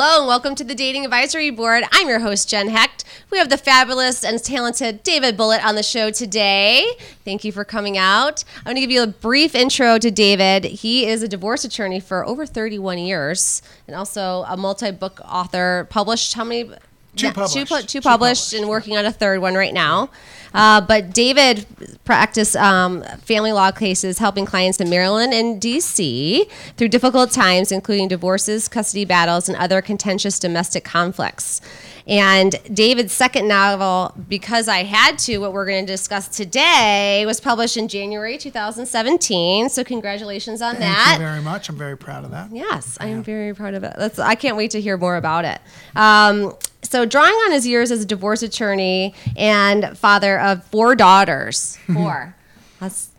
Hello and welcome to the Dating Advisory Board. I'm your host, Jen Hecht. We have the fabulous and talented David Bulitt on the show today. Thank you for coming out. I'm going to give you a brief intro to David. He is a divorce attorney for over 31 years and also a multi book author, published how many? Two Yeah, published. Two, pu- two Two published published, and working on a third one right now. Uh, but David practiced um, family law cases, helping clients in Maryland and D.C. through difficult times, including divorces, custody battles, and other contentious domestic conflicts. And David's second novel, Because I Had to, what we're going to discuss today, was published in January 2017. So, congratulations on Thank that. Thank you very much. I'm very proud of that. Yes, I am very proud of it. That's, I can't wait to hear more about it. Um, so, drawing on his years as a divorce attorney and father of four daughters, four. That's,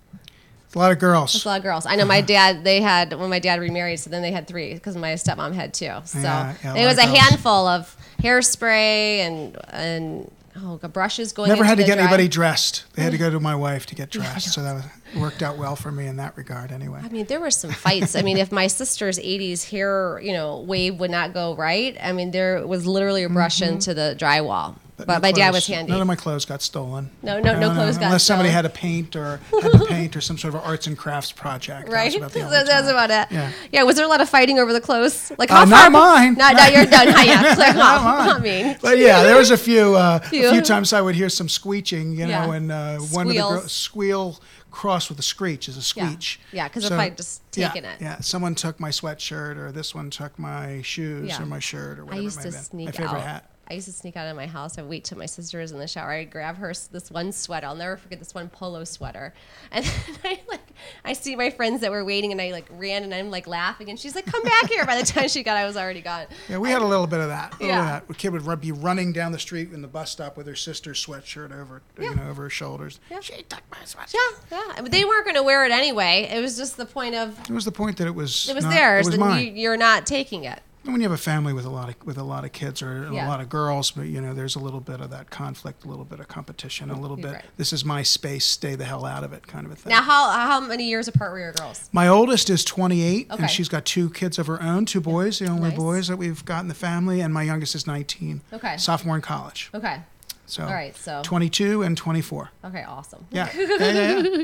A lot of girls. that's a lot of girls. I know my dad. They had when my dad remarried, so then they had three because my stepmom had two. So Yeah, yeah, it was a girls. handful of hairspray and and oh, brushes going. Never had to get dry- anybody dressed. They had to go to my wife to get dressed. So that was, worked out well for me in that regard anyway. I mean, there were some fights. I mean, if my sister's 80s hair, you know, wave would not go right, I mean, there was literally a brush mm-hmm. into the drywall. But, no my dad was handy. None of my clothes got stolen. No, no- no clothes got stolen. Unless somebody had to paint or had to paint or some sort of arts and crafts project. That Right, was about That- that's about it. Yeah. Yeah. Was there a lot of fighting over the clothes? Like Uh, how not mine. Not, not you're done. Not yet. Click Not mine. Not me. But yeah, there was a few uh, Few. a few times I would hear some screeching, you know, Yeah. and uh, one of the girls squeal cross with a screech is a Yeah. screech. Yeah, 'cause if I just yeah, taken it. Yeah, someone took my sweatshirt or this one took my shoes Yeah. or my shirt or whatever. I used to might have been. sneak My favorite out. hat. I used to sneak out of my house. I'd wait till my sister was in the shower. I'd grab her this one sweater. I'll never forget this one polo sweater. And then I like I see my friends that were waiting, and I like ran, and I'm like laughing, and she's like, "Come back here!" By the time she got, I was already gone. Yeah, we had a little bit of that. A Yeah. that. A kid would be running down the street in the bus stop with her sister's sweatshirt over, you know, over her shoulders. Yeah. She took my sweatshirt. Yeah, yeah. But they weren't going to wear it anyway. It was just the point of It was the point that it was. it was not- theirs, It was mine. you, you're not taking it. And when you have a family with a lot of with a lot of kids or Yeah. a lot of girls, but you know, there's a little bit of that conflict, a little bit of competition, a little You're bit. right. This is my space. Stay the hell out of it, kind of a thing. Now, how how many years apart were your girls? my oldest is 28, Okay. and she's got two kids of her own, two boys, the only Nice. boys that we've got in the family, and my youngest is 19, Okay. sophomore in college. Okay. So, All right. So 22 and 24. okay, awesome. Yeah. yeah, yeah, yeah.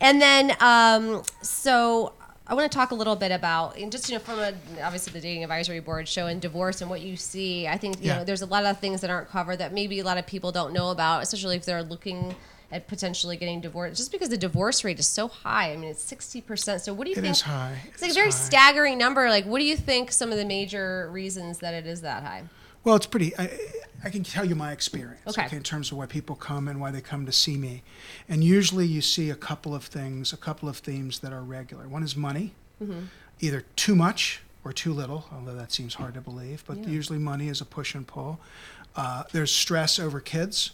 And then, um, so I want to talk a little bit about, and just you know, from a, obviously the dating advisory board show and divorce and what you see. I think you Yeah. know there's a lot of things that aren't covered that maybe a lot of people don't know about, especially if they're looking at potentially getting divorced. Just because the divorce rate is so high, I mean, it's sixty percent. So what do you It think? is high. It's like a very high. staggering number. Like, what do you think some of the major reasons that it is that high? Well, it's pretty. I, I can tell you my experience. Okay. In terms of why people come and why they come to see me, and usually you see a couple of things, a couple of themes that are regular. One is money, Mm-hmm. either too much or too little. Although that seems hard to believe, but Yeah. usually money is a push and pull. Uh, there's stress over kids.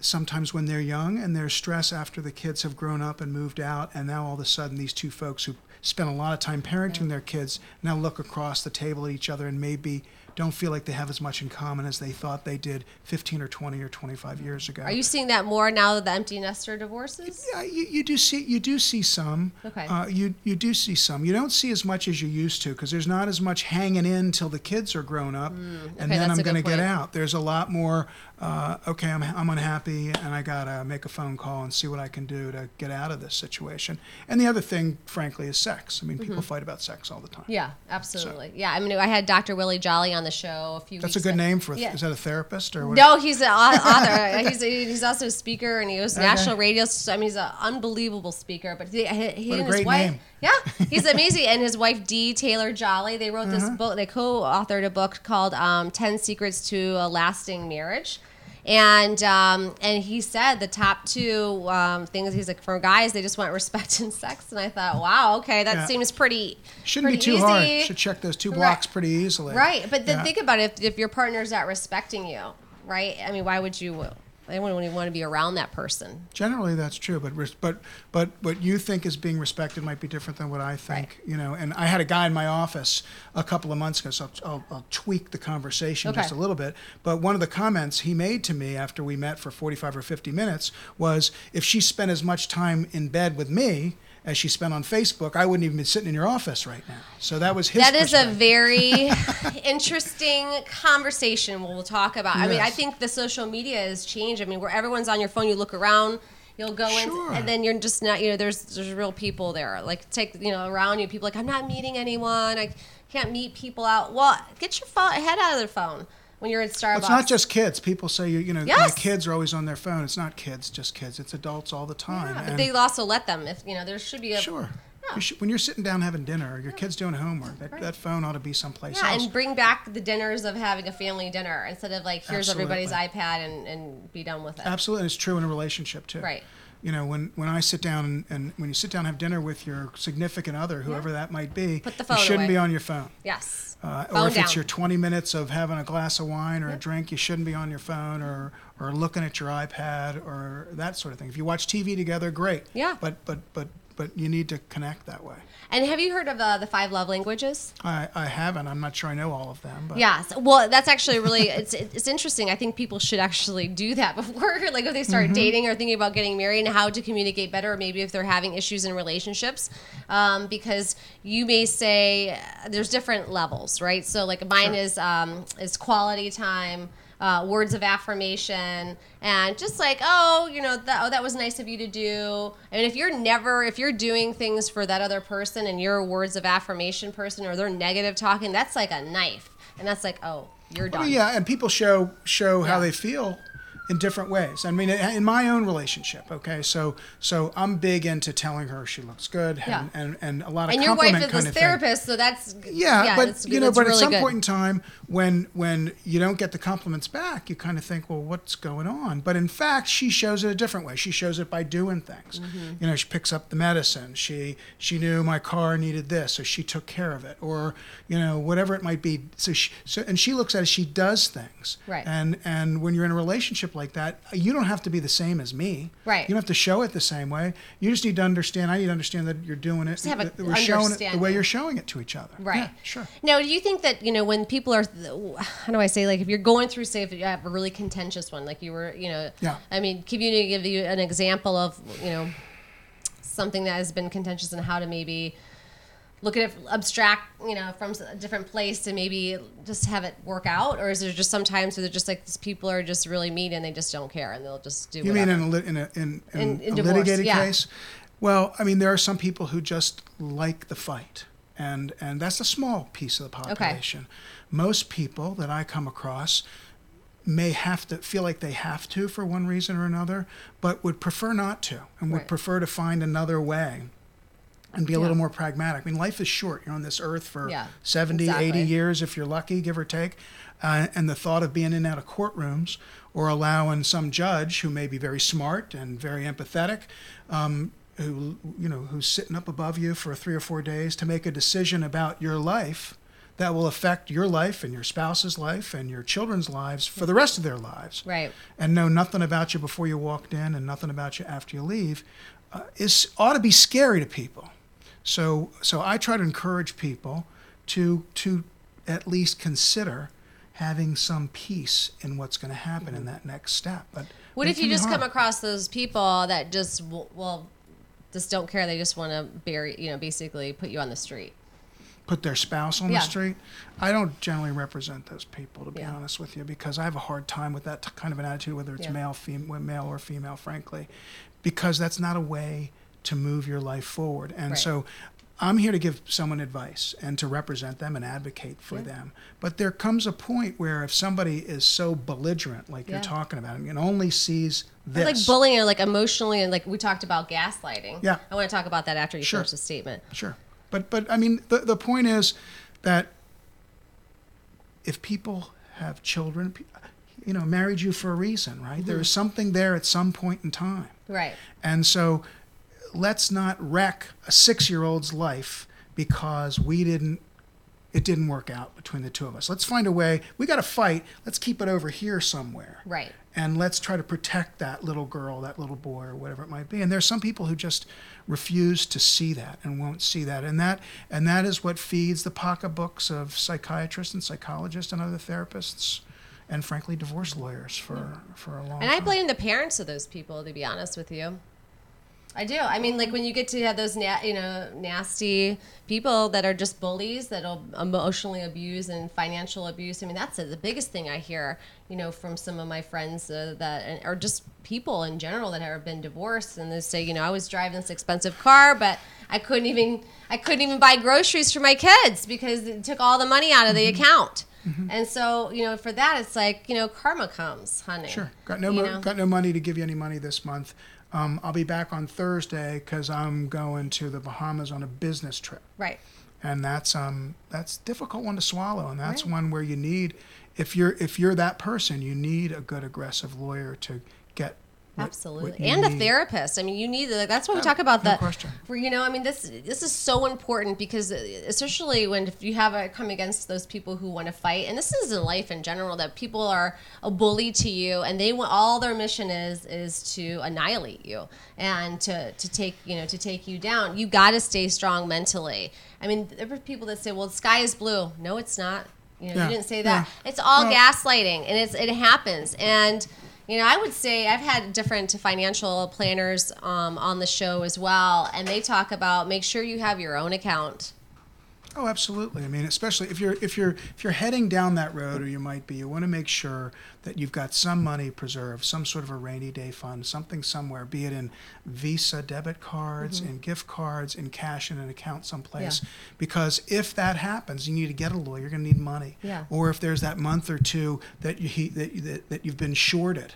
Sometimes when they're young, and there's stress after the kids have grown up and moved out, and now all of a sudden these two folks who spent a lot of time parenting their kids now look across the table at each other and maybe don't feel like they have as much in common as they thought they did 15 or 20 or 25 years ago. Are you seeing that more now that the empty nester divorces? Yeah, you, you do see you do see some. Okay. Uh, you you do see some. You don't see as much as you used to because there's not as much hanging in till the kids are grown up, Mm, okay, and then I'm going to get out. There's a lot more. Uh, okay, I'm I'm unhappy, and I gotta make a phone call and see what I can do to get out of this situation. And the other thing, frankly, is sex. I mean, people Mm-hmm. fight about sex all the time. Yeah, absolutely. Yeah, I mean, I had Dr. Willie Jolly on the show a few That's a good ago. name for. Yeah. Is that a therapist or what? No, he's an au- author. he's, he's also a speaker, and he was to national radio. I mean, he's an unbelievable speaker. But he, he, What a and his wife, name. yeah, he's amazing. And his wife Dee Taylor Jolly, they wrote Uh-huh. this book. They co-authored a book called um, 10 Secrets to a Lasting Marriage." And um, and he said the top two um, things he's like for guys they just want respect and sex and I thought wow okay that Yeah. seems pretty Shouldn't be too easy. hard. Should check those two Right. blocks pretty easily. Right, but then Yeah. think about it. If, if your partner's not respecting you, right? I mean, why would you? I wouldn't even want to be around that person. Generally, that's true, but res- but but what you think is being respected might be different than what I think. Right. You know, and I had a guy in my office a couple of months ago, so I'll, I'll, I'll tweak the conversation just a little bit. But one of the comments he made to me after we met for 45 or 50 minutes was, if she spent as much time in bed with me as she spent on Facebook, I wouldn't even be sitting in your office right now. So that was his. That is a very interesting conversation we'll talk about. I mean, I think the social media has changed. I mean, where everyone's on your phone, you look around, you'll go Sure. in, and then you're just not, you know, there's there's real people there. Like take, you know, around you, people like I'm not meeting anyone. I can't meet people out. Well, get your phone, head out of their phone when you're at Starbucks. It's not just kids. People say you, you know, my Yes. kids are always on their phone. It's not kids, just kids. It's adults all the time. Yeah, but And- they also let them. If you know, there should be a Sure. Yeah. You should, when you're sitting down having dinner, or your kid's doing homework, that, that phone ought to be someplace Yeah, else. and bring back the dinners of having a family dinner instead of like here's everybody's iPad and, and be done with it. Absolutely, it's true in a relationship too. Right. You know, when, when I sit down and, and when you sit down and have dinner with your significant other, whoever that might be, Put the you phone shouldn't away. be on your phone. Yes. Uh, or Phone if it's your 20 minutes of having a glass of wine or a drink, you shouldn't be on your phone or, or looking at your iPad or that sort of thing. If you watch TV together, great. Yeah. But but but but you need to connect that way. And have you heard of uh, the five love languages? I, I haven't. I'm not sure I know all of them. But Yes. Well, that's actually really it's it's interesting. I think people should actually do that before, like if they start Mm-hmm. dating or thinking about getting married, and how to communicate better, or maybe if they're having issues in relationships, um, because you may say uh, there's different levels, right? So like mine Sure. is um, is quality time. Uh, words of affirmation and just like oh you know that, oh that was nice of you to do. And if you're never if you're doing things for that other person and you're a words of affirmation person or they're negative talking that's like a knife. And that's like oh you're done Well, yeah, and people show show how they feel in different ways. I mean, in my own relationship, okay, so so I'm big into telling her she looks good, and Yeah. and, and a lot of and your wife is this of thing. therapist so that's Yeah, but that's- you know, but at some good. point in time, when when you don't get the compliments back, you kind of think, well, what's going on? But in fact, she shows it a different way. She shows it by doing things. Mm-hmm. You know, she picks up the medicine. She she knew my car needed this, so she took care of it, or you know, whatever it might be. So she so and she looks at it. She does things. Right. And and when you're in a relationship like that, you don't have to be the same as me. Right. You don't have to show it the same way. You just need to understand. I need to understand that you're doing it. Just have a that we're showing it the way you're showing it to each other. Right. Yeah, sure. Now, do you think that you know when people are, how do I say, like if you're going through, say, if you have a really contentious one, like you were, you know, Yeah. I mean, can you give you an example of you know something that has been contentious and how to maybe look at it abstract, you know, from a different place and maybe just have it work out, or is there just sometimes where they're just like these people are just really mean and they just don't care and they'll just do. You whatever. mean in a, in a, in, in, In- in a divorce, litigated yeah. case? Well, I mean, there are some people who just like the fight, and and that's a small piece of the population. Okay. Most people that I come across may have to feel like they have to for one reason or another, but would prefer not to, and would Right. prefer to find another way. And be a Yeah. little more pragmatic. I mean, life is short. You're on this earth for Yeah, 70, 80 years if you're lucky, give or take. Uh, and the thought of being in and out of courtrooms or allowing some judge who may be very smart and very empathetic, um, who you know who's sitting up above you for three or four days to make a decision about your life that will affect your life and your spouse's life and your children's lives for the rest of their lives Right. and know nothing about you before you walked in and nothing about you after you leave uh, is ought to be scary to people. So so I try to encourage people to to at least consider having some peace in what's going to happen in mm-hmm. that next step. But What if you just come across those people that just well, just don't care? They just want to bury, you know, basically put you on the street. put their spouse on Yeah. the street? I don't generally represent those people, to be Yeah. honest with you, because I have a hard time with that t- kind of an attitude, whether it's Yeah. male, fem- male or female, frankly, because that's not a way to move your life forward. And Right. so I'm here to give someone advice and to represent them and advocate for Yeah. them. But there comes a point where if somebody is so belligerent, like Yeah. you're talking about, and only sees this, Like bullying or like emotionally, and like we talked about gaslighting. Yeah. I want to talk about that after you Sure. finish the statement. Sure. But but I mean the the point is that if people have children, you know, married you for a reason, right? There mm-hmm. is something there at some point in time. Right. And so let's not wreck a 6-year-old's life because we didn't it didn't work out between the two of us. Let's find a way. We got to fight. Let's keep it over here somewhere Right. and let's try to protect that little girl, that little boy, or whatever it might be. And there's some people who just refuse to see that and won't see that, and that and that is what feeds the pocketbooks of psychiatrists and psychologists and other therapists, and frankly, divorce lawyers for for a long time. And I time. blame the parents of those people, to be honest with you. I do. I mean, like when you get to have those, na- you know, nasty people that are just bullies that'll emotionally abuse and financial abuse. I mean, that's the biggest thing I hear, you know, from some of my friends uh, that, or just people in general that have been divorced, and they say, you know, I was driving this expensive car, but I couldn't even, I couldn't even buy groceries for my kids because it took all the money out of the Mm-hmm. account. And so, you know, for that, it's like, you know, karma comes, honey. Sure. Got no mo- got no money to give you any money this month. Um, I'll be back on Thursday because I'm going to the Bahamas on a business trip, Right. and that's um that's a difficult one to swallow, and that's Right. one where you need if you're if you're that person, you need a good aggressive lawyer to get what- what Absolutely, and a therapist. I mean, you need like that's what we talk about. no that question. For you know, I mean, this this is so important because uh, especially when you have a come against those people who want to fight, and this is in life in general that people are a bully to you, and they want all their mission is is to annihilate you and to to take you know to take you down. You got to stay strong mentally. I mean, there are people that say, "Well, the sky is blue." No, it's not. You know, Yeah, you didn't say that. yeah. It's all Well- gaslighting, and it's it happens. And you know, I would say I've had different financial planners um, on the show as well, and they talk about make sure you have your own account. Oh, absolutely. I mean, especially if you're if you're if you're heading down that road, or you might be, you want to make sure that you've got some money preserved, some sort of a rainy day fund, something somewhere, be it in Visa debit cards, in gift cards, in cash in an account someplace. Mm-hmm. Yeah. Because if that happens, you need to get a lawyer. You're going to need money. Yeah. Or if there's that month or two that you he, that, that that you've been shorted.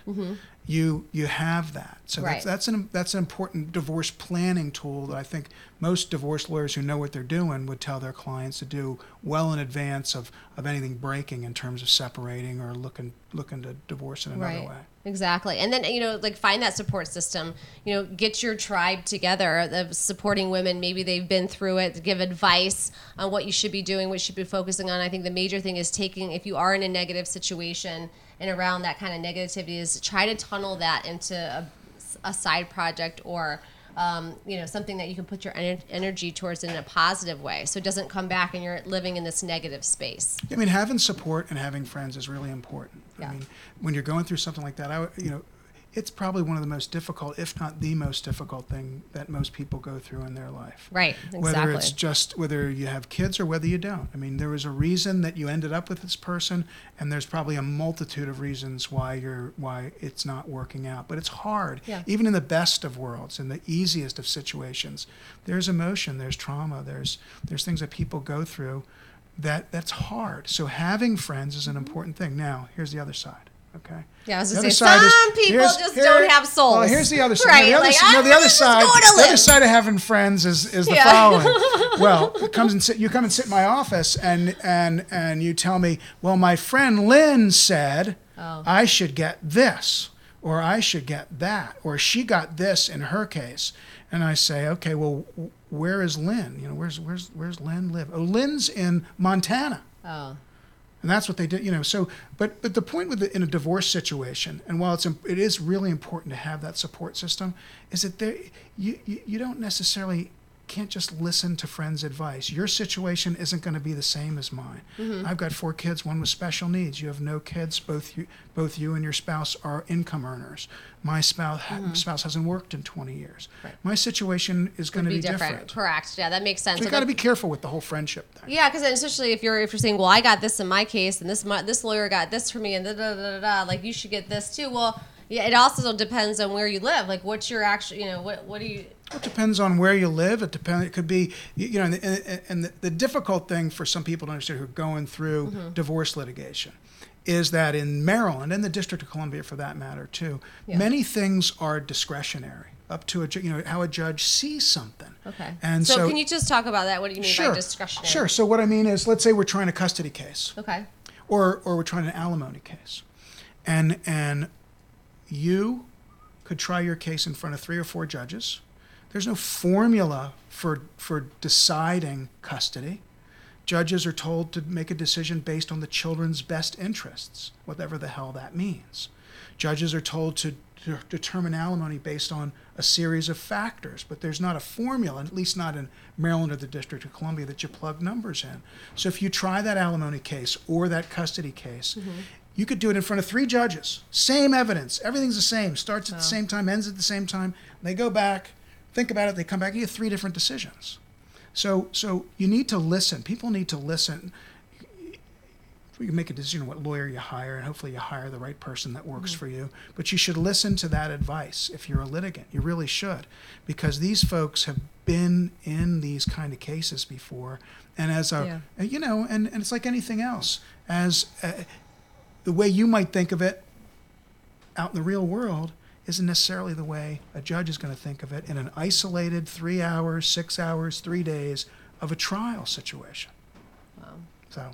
You, you have that, so. Right. that's that's an that's an important divorce planning tool that I think most divorce lawyers who know what they're doing would tell their clients to do well in advance of, of anything breaking in terms of separating or looking looking to divorce in another way. Exactly. And then, you know, like find that support system. You know, get your tribe together of supporting women. Maybe they've been through it, give advice on what you should be doing, what you should be focusing on. I think the major thing is taking, if you are in a negative situation and around that kind of negativity, is try to tunnel that into a, a side project or. Um, you know something that you can put your ener- energy towards in a positive way, so it doesn't come back and you're living in this negative space. I mean, having support and having friends is really important. Yeah. I mean, when you're going through something like that, I would- you know, it's probably one of the most difficult, if not the most difficult thing that most people go through in their life. Right. exactly. Whether it's just whether you have kids or whether you don't. I mean, there was a reason that you ended up with this person, and there's probably a multitude of reasons why you're why it's not working out. But it's hard, Yeah. even in the best of worlds, in the easiest of situations. There's emotion, there's trauma, there's there's things that people go through that that's hard. So having friends is an mm-hmm. important thing. Now, here's the other side. Okay. Yeah, I was The gonna other say side is- some people just here- don't have souls. Well, here's the other side. Right, the other, like, no, the other side. The other side of having friends is, is the Yeah. following. well, it comes and sit. You come and sit in my office, and and and you tell me, well, my friend Lynn said Oh. I should get this, or I should get that, or she got this in her case, and I say, okay, well, where is Lynn? You know, where's where's where's Lynn live? Oh, Lynn's in Montana. Oh, And that's what they did, you know. So, but but the point with the, in a divorce situation, and while it's it is really important to have that support system, is that there you you, you don't necessarily can't just listen to friends' advice. Your situation isn't going to be the same as mine. Mm-hmm. I've got four kids, one with special needs. You have no kids. Both you both you and your spouse are income earners. My spouse spouse hasn't worked in 20 years. Mm-hmm. Right. My situation is going to be be different. different. Correct. Yeah, that makes sense. So you got to be careful with the whole friendship thing. Yeah, because especially if you're if you're saying, well, I got this in my case, and this my, this lawyer got this for me, and da da da da da, like you should get this too. Well, yeah, it also depends on where you live. Like, what's your actual, you know, what what do you? It depends on where you live. It depends. It could be, you you know, and, and, and the, the difficult thing for some people to understand who are going through Mm-hmm. divorce litigation is that in Maryland and the District of Columbia, for that matter, too, Yeah. many things are discretionary, up to a you know how a judge sees something. Okay. And so, so, can you just talk about that? What do you mean sure, by discretionary? sure. So what I mean is, let's say we're trying a custody case Okay. or or we're trying an alimony case, and and you could try your case in front of three or four judges. There's no formula for for deciding custody. Judges are told to make a decision based on the children's best interests, whatever the hell that means. Judges are told to, to determine alimony based on a series of factors, but there's not a formula, at least not in Maryland or the District of Columbia, that you plug numbers in. So if you try that alimony case or that custody case, mm-hmm. you could do it in front of three judges. Same evidence, everything's the same. Starts at the same time, ends at the same time. They go back, think about it. They come back. You have three different decisions. So so you need to listen. People need to listen. You can make a decision what lawyer you hire, and hopefully you hire the right person that works for you. But you should listen to that advice if you're a litigant. You really should, because these folks have been in these kind of cases before, and as a Yeah. you know, and, and it's like anything else. As uh, the way you might think of it out in the real world isn't necessarily the way a judge is going to think of it in an isolated three hours, six hours, three days of a trial situation. Wow. So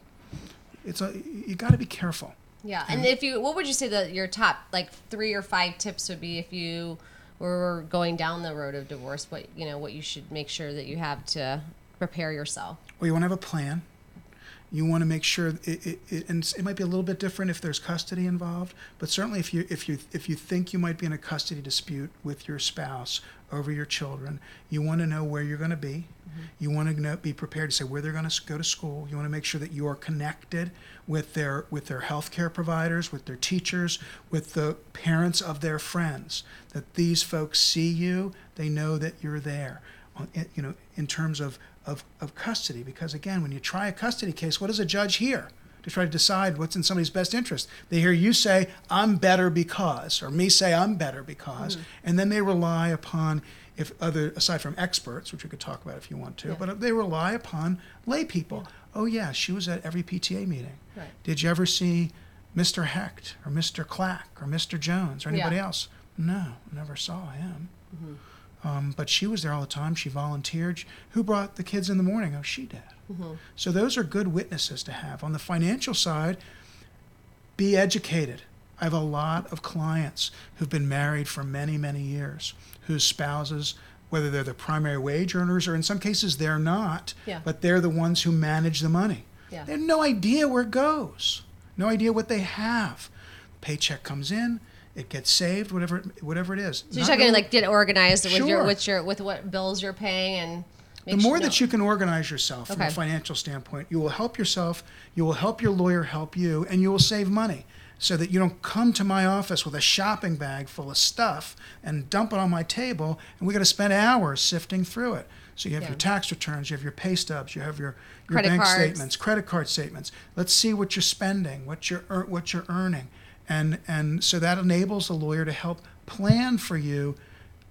it's a you got to be careful. Yeah, and if you, what would you say that your top like three or five tips would be if you were going down the road of divorce? What you know, what you should make sure that you have to prepare yourself. Well, you want to have a plan. You want to make sure it, it, it and it might be a little bit different if there's custody involved, but certainly if you if you if you think you might be in a custody dispute with your spouse over your children, you want to know where you're going to be. Mm-hmm. You want to know, be prepared to say where they're going to go to school. You want to make sure that you are connected with their with their healthcare providers, with their teachers, with the parents of their friends. That these folks see you, they know that you're there. You know, in terms of of, of custody, because again, when you try a custody case, what does a judge hear? To try to decide what's in somebody's best interest. They hear you say, I'm better because, or me say, I'm better because, and then they rely upon, if other, aside from experts, which we could talk about if you want to, Yeah. but they rely upon lay people. Oh, yeah, she was at every PTA meeting. Right. Did you ever see Mr. Hecht or Mr. Clack or Mr. Jones or anybody Yeah. else? No, never saw him. Mm-hmm. Um, but she was there all the time. She volunteered. Who brought the kids in the morning? Oh, she did. So those are good witnesses to have. On the financial side, be educated. I have a lot of clients who've been married for many, many years, whose spouses, whether they're the primary wage earners or in some cases they're not, Yeah. but they're the ones who manage the money. Yeah. They have no idea where it goes, no idea what they have. Paycheck comes in, it gets saved, whatever it, whatever it is. So you're talking like get organized with your with your with what bills you're paying and the more that you can organize yourself from a financial standpoint, you will help yourself, you will help your lawyer help you, and you will save money so that you don't come to my office with a shopping bag full of stuff and dump it on my table and we got to spend hours sifting through it. So you have Yeah. your tax returns, you have your pay stubs, you have your, your Credit bank cards. statements, credit card statements. Let's see what you're spending, what you're what you're earning. And and so that enables the lawyer to help plan for you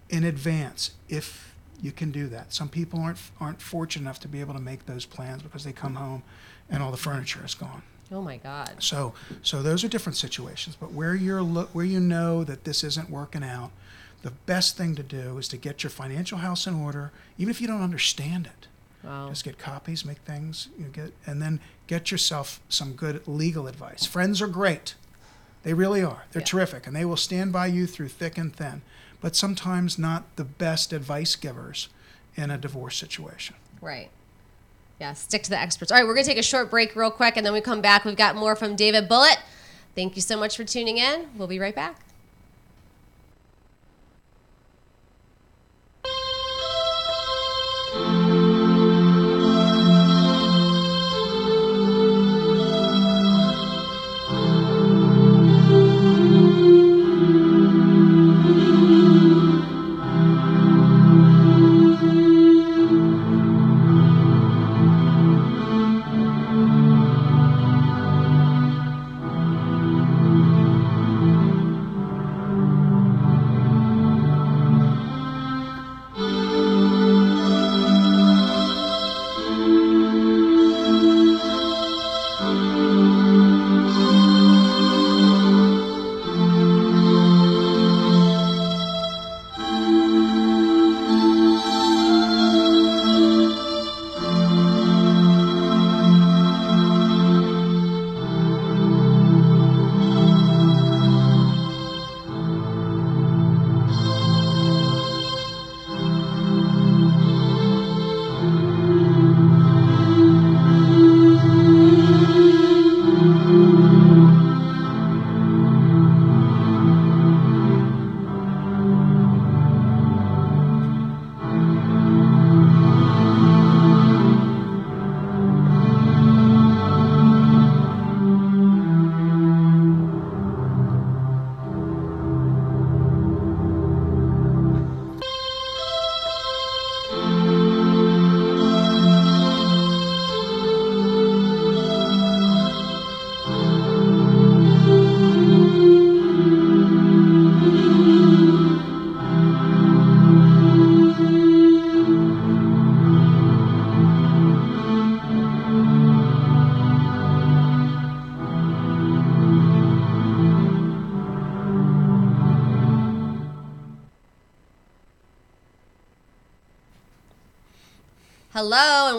in advance if you can do that. Some people aren't aren't fortunate enough to be able to make those plans because they come home and all the furniture is gone. Oh my God. So so those are different situations. But where you're lo- where you know that this isn't working out, the best thing to do is to get your financial house in order, even if you don't understand it. Wow. Just get copies, make things, you know, get, and then get yourself some good legal advice. Friends are great. They really are. They're Yeah. terrific, and they will stand by you through thick and thin. But sometimes not the best advice givers in a divorce situation. Right. Yeah, stick to the experts. All right, we're going to take a short break real quick and then we come back. We've got more from David Bulitt. Thank you so much for tuning in. We'll be right back.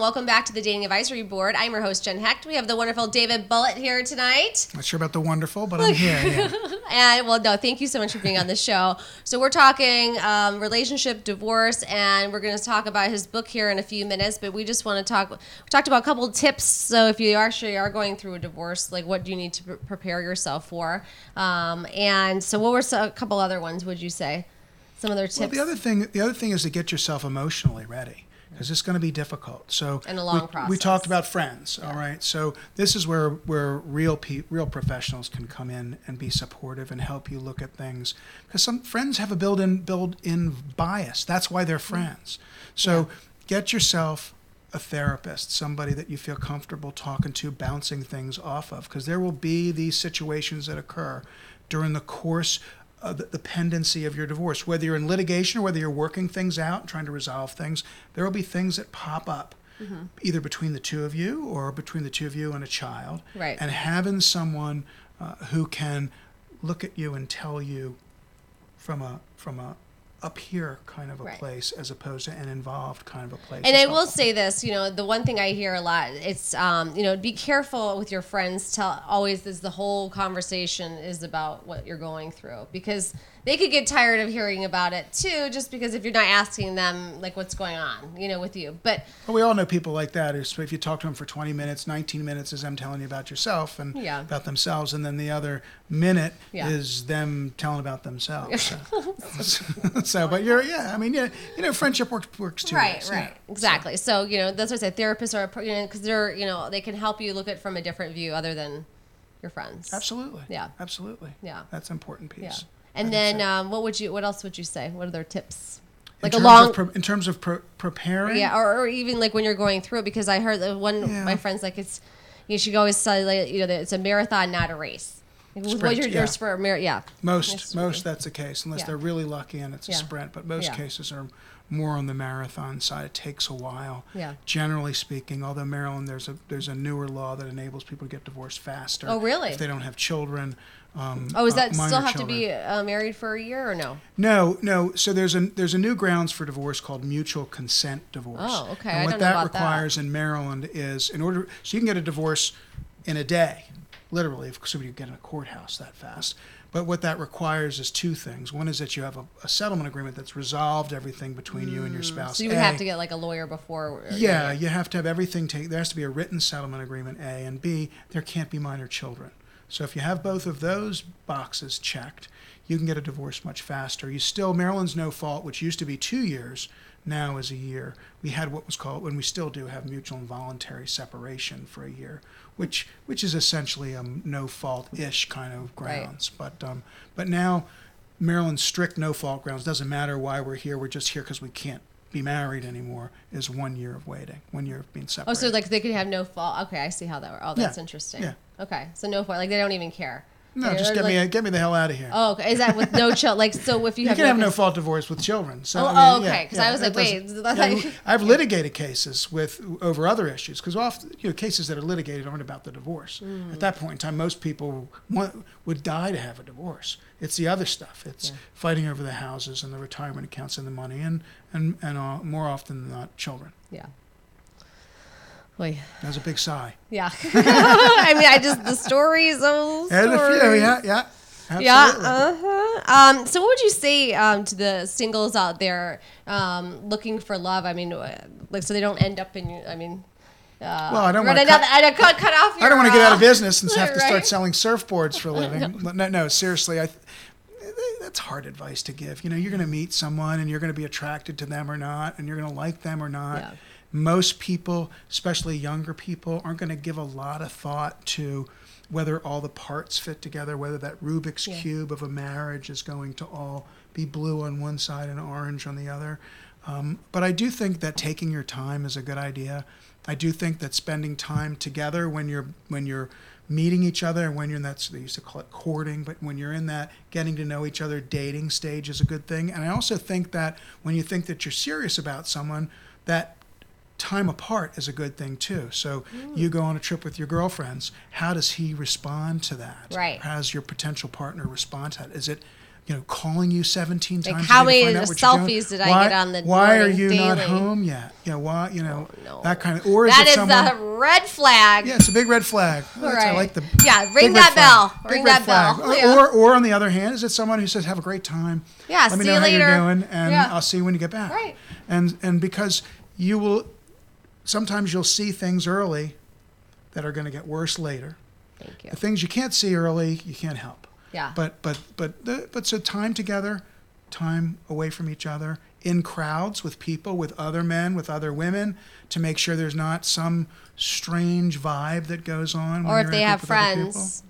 Welcome back to the Dating Advisory Board. I'm your host, Jen Hecht. We have the wonderful David Bulitt here tonight. Not sure about the wonderful, but I'm here. Yeah. And well, no, thank you so much for being on the show. So we're talking um, relationship, divorce, and we're going to talk about his book here in a few minutes. But we just want to talk. We talked about a couple of tips. So if you actually are going through a divorce, like what do you need to pre- prepare yourself for? Um, and so, what were some, a couple other ones? Would you say some other tips? Well, the other thing, the other thing is to get yourself emotionally ready because it's going to be difficult. So And a long we, process. We talked about friends. All right. So this is where where real pe- real professionals can come in and be supportive and help you look at things because some friends have a built-in built-in bias. That's why they're mm. friends. So get yourself a therapist, somebody that you feel comfortable talking to, bouncing things off of, because there will be these situations that occur during the course of the, the pendency of your divorce. Whether you're in litigation or whether you're working things out and trying to resolve things, there will be things that pop up. Either between the two of you or between the two of you and a child. Right. And having someone uh, who can look at you and tell you from a from a up here kind of a Right. place as opposed to an involved kind of a place. And I will say this, you know, the one thing I hear a lot, it's, um, you know, be careful with your friends. Tell always is the whole conversation is about what you're going through because they could get tired of hearing about it too, just because if you're not asking them like what's going on, you know, with you. But Well, we all know people like that. If you talk to them for 20 minutes, 19 minutes is them telling you about yourself and Yeah. about themselves, and then the other minute Yeah. is them telling about themselves. So, so, but you're, yeah, I mean, yeah, you know, friendship works works two right, ways. right, yeah. exactly. So you know, that's what I said. Therapists are, you know, because they're, you know, they can help you look at it from a different view other than your friends. Absolutely. Yeah. Absolutely. Yeah. That's an important piece. Yeah. And then, so. um, what would you? What else would you say? What are their tips? in Like a terms long, of pre- in terms of pre- preparing. Yeah, or, or even like when you're going through it, because I heard that one Yeah. my friends like it's you should always say like, you know that it's a marathon, not a race. Sprint, you're, yeah. you're spur- mar- yeah. Most most that's the case, unless Yeah. they're really lucky and it's a sprint. But most cases are more on the marathon side. It takes a while. Yeah. Generally speaking, although Maryland, there's a there's a newer law that enables people to get divorced faster. Oh, really? If they don't have children. Um, Oh, is uh, that still minor have to be uh, married for a year or no? No, no. So there's a there's a new grounds for divorce called mutual consent divorce. Oh, okay. And I what that about that. requires in Maryland is in order so you can get a divorce in a day, literally, if somebody could get in a courthouse that fast. But what that requires is two things. One is that you have a, a settlement agreement that's resolved everything between you and your spouse. Mm, So you would A. have to get like a lawyer before. or- Yeah, you have to have everything take. There has to be a written settlement agreement. A and B. There can't be minor children. So if you have both of those boxes checked, you can get a divorce much faster. You still Maryland's no fault, which used to be two years, now is a year. We had what was called, when we still do have mutual and voluntary separation for a year, which which is essentially a no fault ish kind of Right. grounds. But um, but now Maryland's strict no fault grounds doesn't matter why we're here. We're just here because we can't be married anymore. Is one year of waiting, one year of being separated. Oh, so like they could have no fault. Okay, I see how that. Works. Oh, that's Yeah, interesting. yeah. Okay, so no fault. Like they don't even care. No, They're just get like- me get me the hell out of here. Oh, okay. Is that with no child? Like so, if you, you have can have no fault divorce with children. So Oh, I oh, mean, yeah, okay, 'cause I was like, wait, that's yeah, like- I've litigated cases with over other issues because often you know cases that are litigated aren't about the divorce. Mm. At that point in time, most people want, would die to have a divorce. It's the other stuff. It's Yeah. fighting over the houses and the retirement accounts and the money and and and uh, more often than not, children. Yeah. Oy. That was a big sigh. Yeah. I mean, I just the stories. Oh, And a few, stories. yeah, yeah. Absolutely. Yeah. Uh-huh. Um, so, what would you say um, to the singles out there um, looking for love? I mean, uh, like, so they don't end up in. I mean, uh, Well, I don't wanna another- cut- cut, cut off. Your, I don't want to get out of uh, business and have to start selling surfboards for a living. no, no, seriously, I. That's hard advice to give. You know, you're going to meet someone and you're going to be attracted to them or not, and you're going to like them or not. Yeah. Most people, especially younger people, aren't going to give a lot of thought to whether all the parts fit together, whether that Rubik's Yeah. cube of a marriage is going to all be blue on one side and orange on the other. Um, but I do think that taking your time is a good idea. I do think that spending time together when you're when you're meeting each other and when you're in that they used to call it courting, but when you're in that getting to know each other dating stage is a good thing. And I also think that when you think that you're serious about someone, that time apart is a good thing too. So mm. you go on a trip with your girlfriends. How does he respond to that? Right. How does your potential partner respond to that? Is it you know, calling you 17 Like, times. a how many find out what you're doing. selfies did I Why- get on the Why are you not home yet? You know, why, you know, oh, no. that kind of, or is That is someone, a red flag. yeah, it's a big red flag. Oh, that's- I like the Yeah, ring that bell. Big Ring red that bell. flag. Or, Yeah. or, or on the other hand, is it someone who says, "Have a great time"? Yeah, Let me see know you how later. you're doing, and Yeah. I'll see you when you get back. Right. And and because you will, sometimes you'll see things early that are going to get worse later. Thank you. The things you can't see early, you can't help. Yeah. But but but the, but so time together, time away from each other, in crowds with people, with other men, with other women, to make sure there's not some strange vibe that goes on. when Or you're if they have group with people. friends.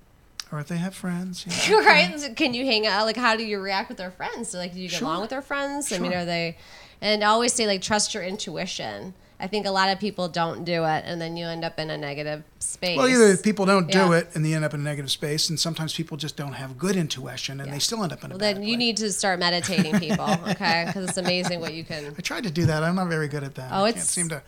Or if they have friends. right? Can you hang out? Like, how do you react with their friends? Like, do you get Sure. along with their friends? I mean, are they? And I always say, like, trust your intuition. I think a lot of people don't do it, and then you end up in a negative space. Well, either people don't do Yeah. it and they end up in a negative space, and sometimes people just don't have good intuition and they still end up in a Well, bad then you place. need to start meditating, people. Okay, because it's amazing what you can. I tried to do that. I'm not very good at that. Oh, I it's- can't seem to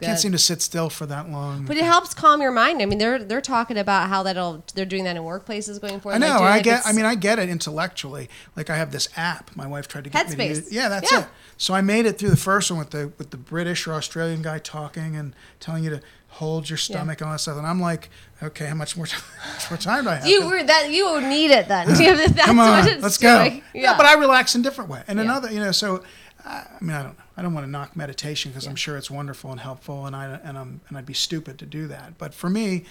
can't seem to sit still for that long. But it helps calm your mind. I mean, they're they're talking about how that'll they're doing that in workplaces going forward. I know. I like, get. I mean, I get it intellectually. Like I have this app. My wife tried to get me to Headspace. use. Yeah, that's Yeah. it. So I made it through the first one with the with the British or Australian guy talking and telling you to hold your stomach and all that stuff. And I'm like, okay, how much more time, much more time do I have? You were that you need it then. That's Come on, let's go. doing. Yeah. but I relax in different way. And Yeah. another, you know, so I mean, I don't know. I don't want to knock meditation because I'm sure it's wonderful and helpful, and I and I'm and I'd be stupid to do that. But for me,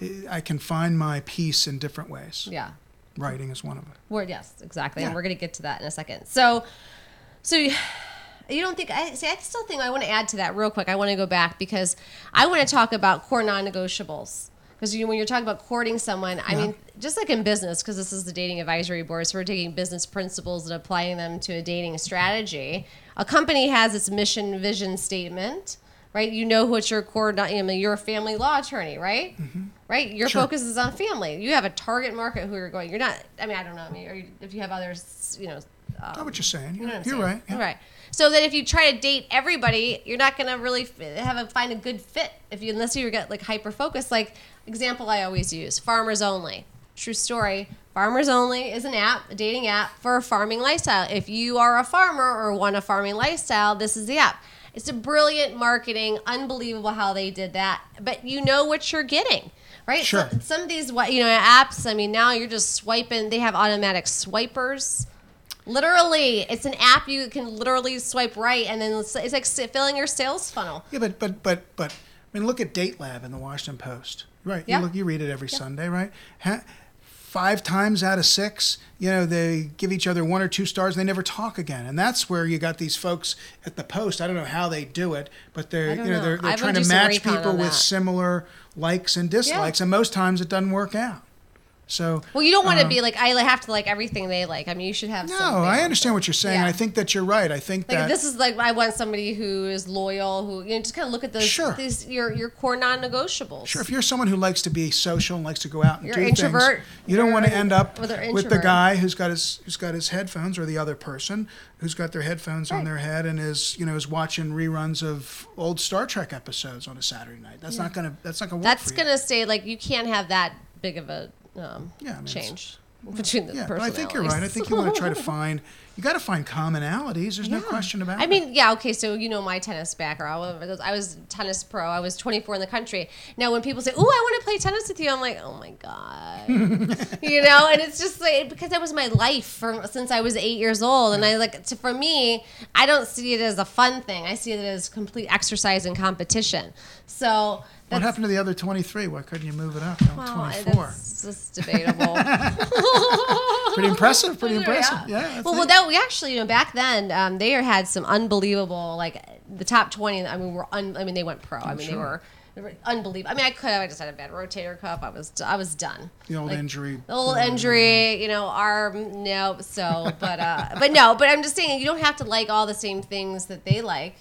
I- I can find my peace in different ways. yeah. Writing is one of them. Word, yes, exactly. And we're going to get to that in a second. So, so you you don't think I see? I still think I want to add to that real quick. I want to go back because I want to talk about core non-negotiables. Because you, when you're talking about courting someone, I mean, just like in business, because this is the dating advisory board, so we're taking business principles and applying them to a dating strategy. A company has its mission vision statement, right? You know what your core. I mean, you're a family law attorney, right? Right. Your Mm-hmm. Sure. focus is on family. You have a target market who you're going. You're not. I mean, I don't know. I mean, you, if you have others, you know. I know what you're saying. You know what I'm You're saying? right. yeah. All right. So that if you try to date everybody, you're not gonna really have a find a good fit if you unless you get like hyper focused. Like example I always use: Farmers Only. True story. Farmers Only is an app, a dating app for a farming lifestyle. If you are a farmer or want a farming lifestyle, this is the app. It's a brilliant marketing, unbelievable how they did that. But you know what you're getting, right? Sure. So, some of these you know apps. I mean, now you're just swiping. They have automatic swipers. Literally, it's an app you can literally swipe right, and then it's, it's like filling your sales funnel. Yeah, but but but but I mean, look at Date Lab in the Washington Post. Right. Yeah. You look. You read it every Sunday, right? Ha- Five times out of six, you know, they give each other one or two stars. And they never talk again, and that's where you got these folks at the Post. I don't know how they do it, but they're you know, know. they're, they're trying to match people with similar likes and dislikes, and most times it doesn't work out. So Well, you don't want to um, be like I have to like everything they like. I mean, you should have. No, some I understand what you're saying. Yeah. and I think that you're right. I think Like that this is like I want somebody who is loyal, who you know just kind of look at those Sure. these your your core non-negotiables. Sure, if you're someone who likes to be social and likes to go out and You're do introvert, things, you don't want to end up with the guy who's got his who's got his headphones, or the other person who's got their headphones on their head and is you know is watching reruns of old Star Trek episodes on a Saturday night. That's not gonna that's not gonna work. That's gonna stay like you can't have that big of a um, Yeah, I mean, change between the Yeah, but I think you're right. I think you want to try to find you got to find commonalities. There's no question about I mean, yeah, okay. So you know my tennis background. I was, tennis pro. I was 24 in the country. Now, when people say, "Oh, I want to play tennis with you," I'm like, "Oh my god," you know. And it's just like because that was my life from since I was eight years old. And I like to, for me, I don't see it as a fun thing. I see it as complete exercise and competition. So what happened to the other 23? Why couldn't you move it up? Well, 24. that's just debatable. Pretty impressive. Pretty impressive. Yeah. that's well, well, that we actually, you know, back then, um, they had some unbelievable, like the top twenty. I mean, were un, I mean, they went pro. I mean, they sure. were, they were unbelievable. I mean, I could have. I just had a bad rotator cuff. I was, I was done. the old like, injury. The old injury, you know, arm, no. So, but, uh, but no. But I'm just saying, you don't have to like all the same things that they like.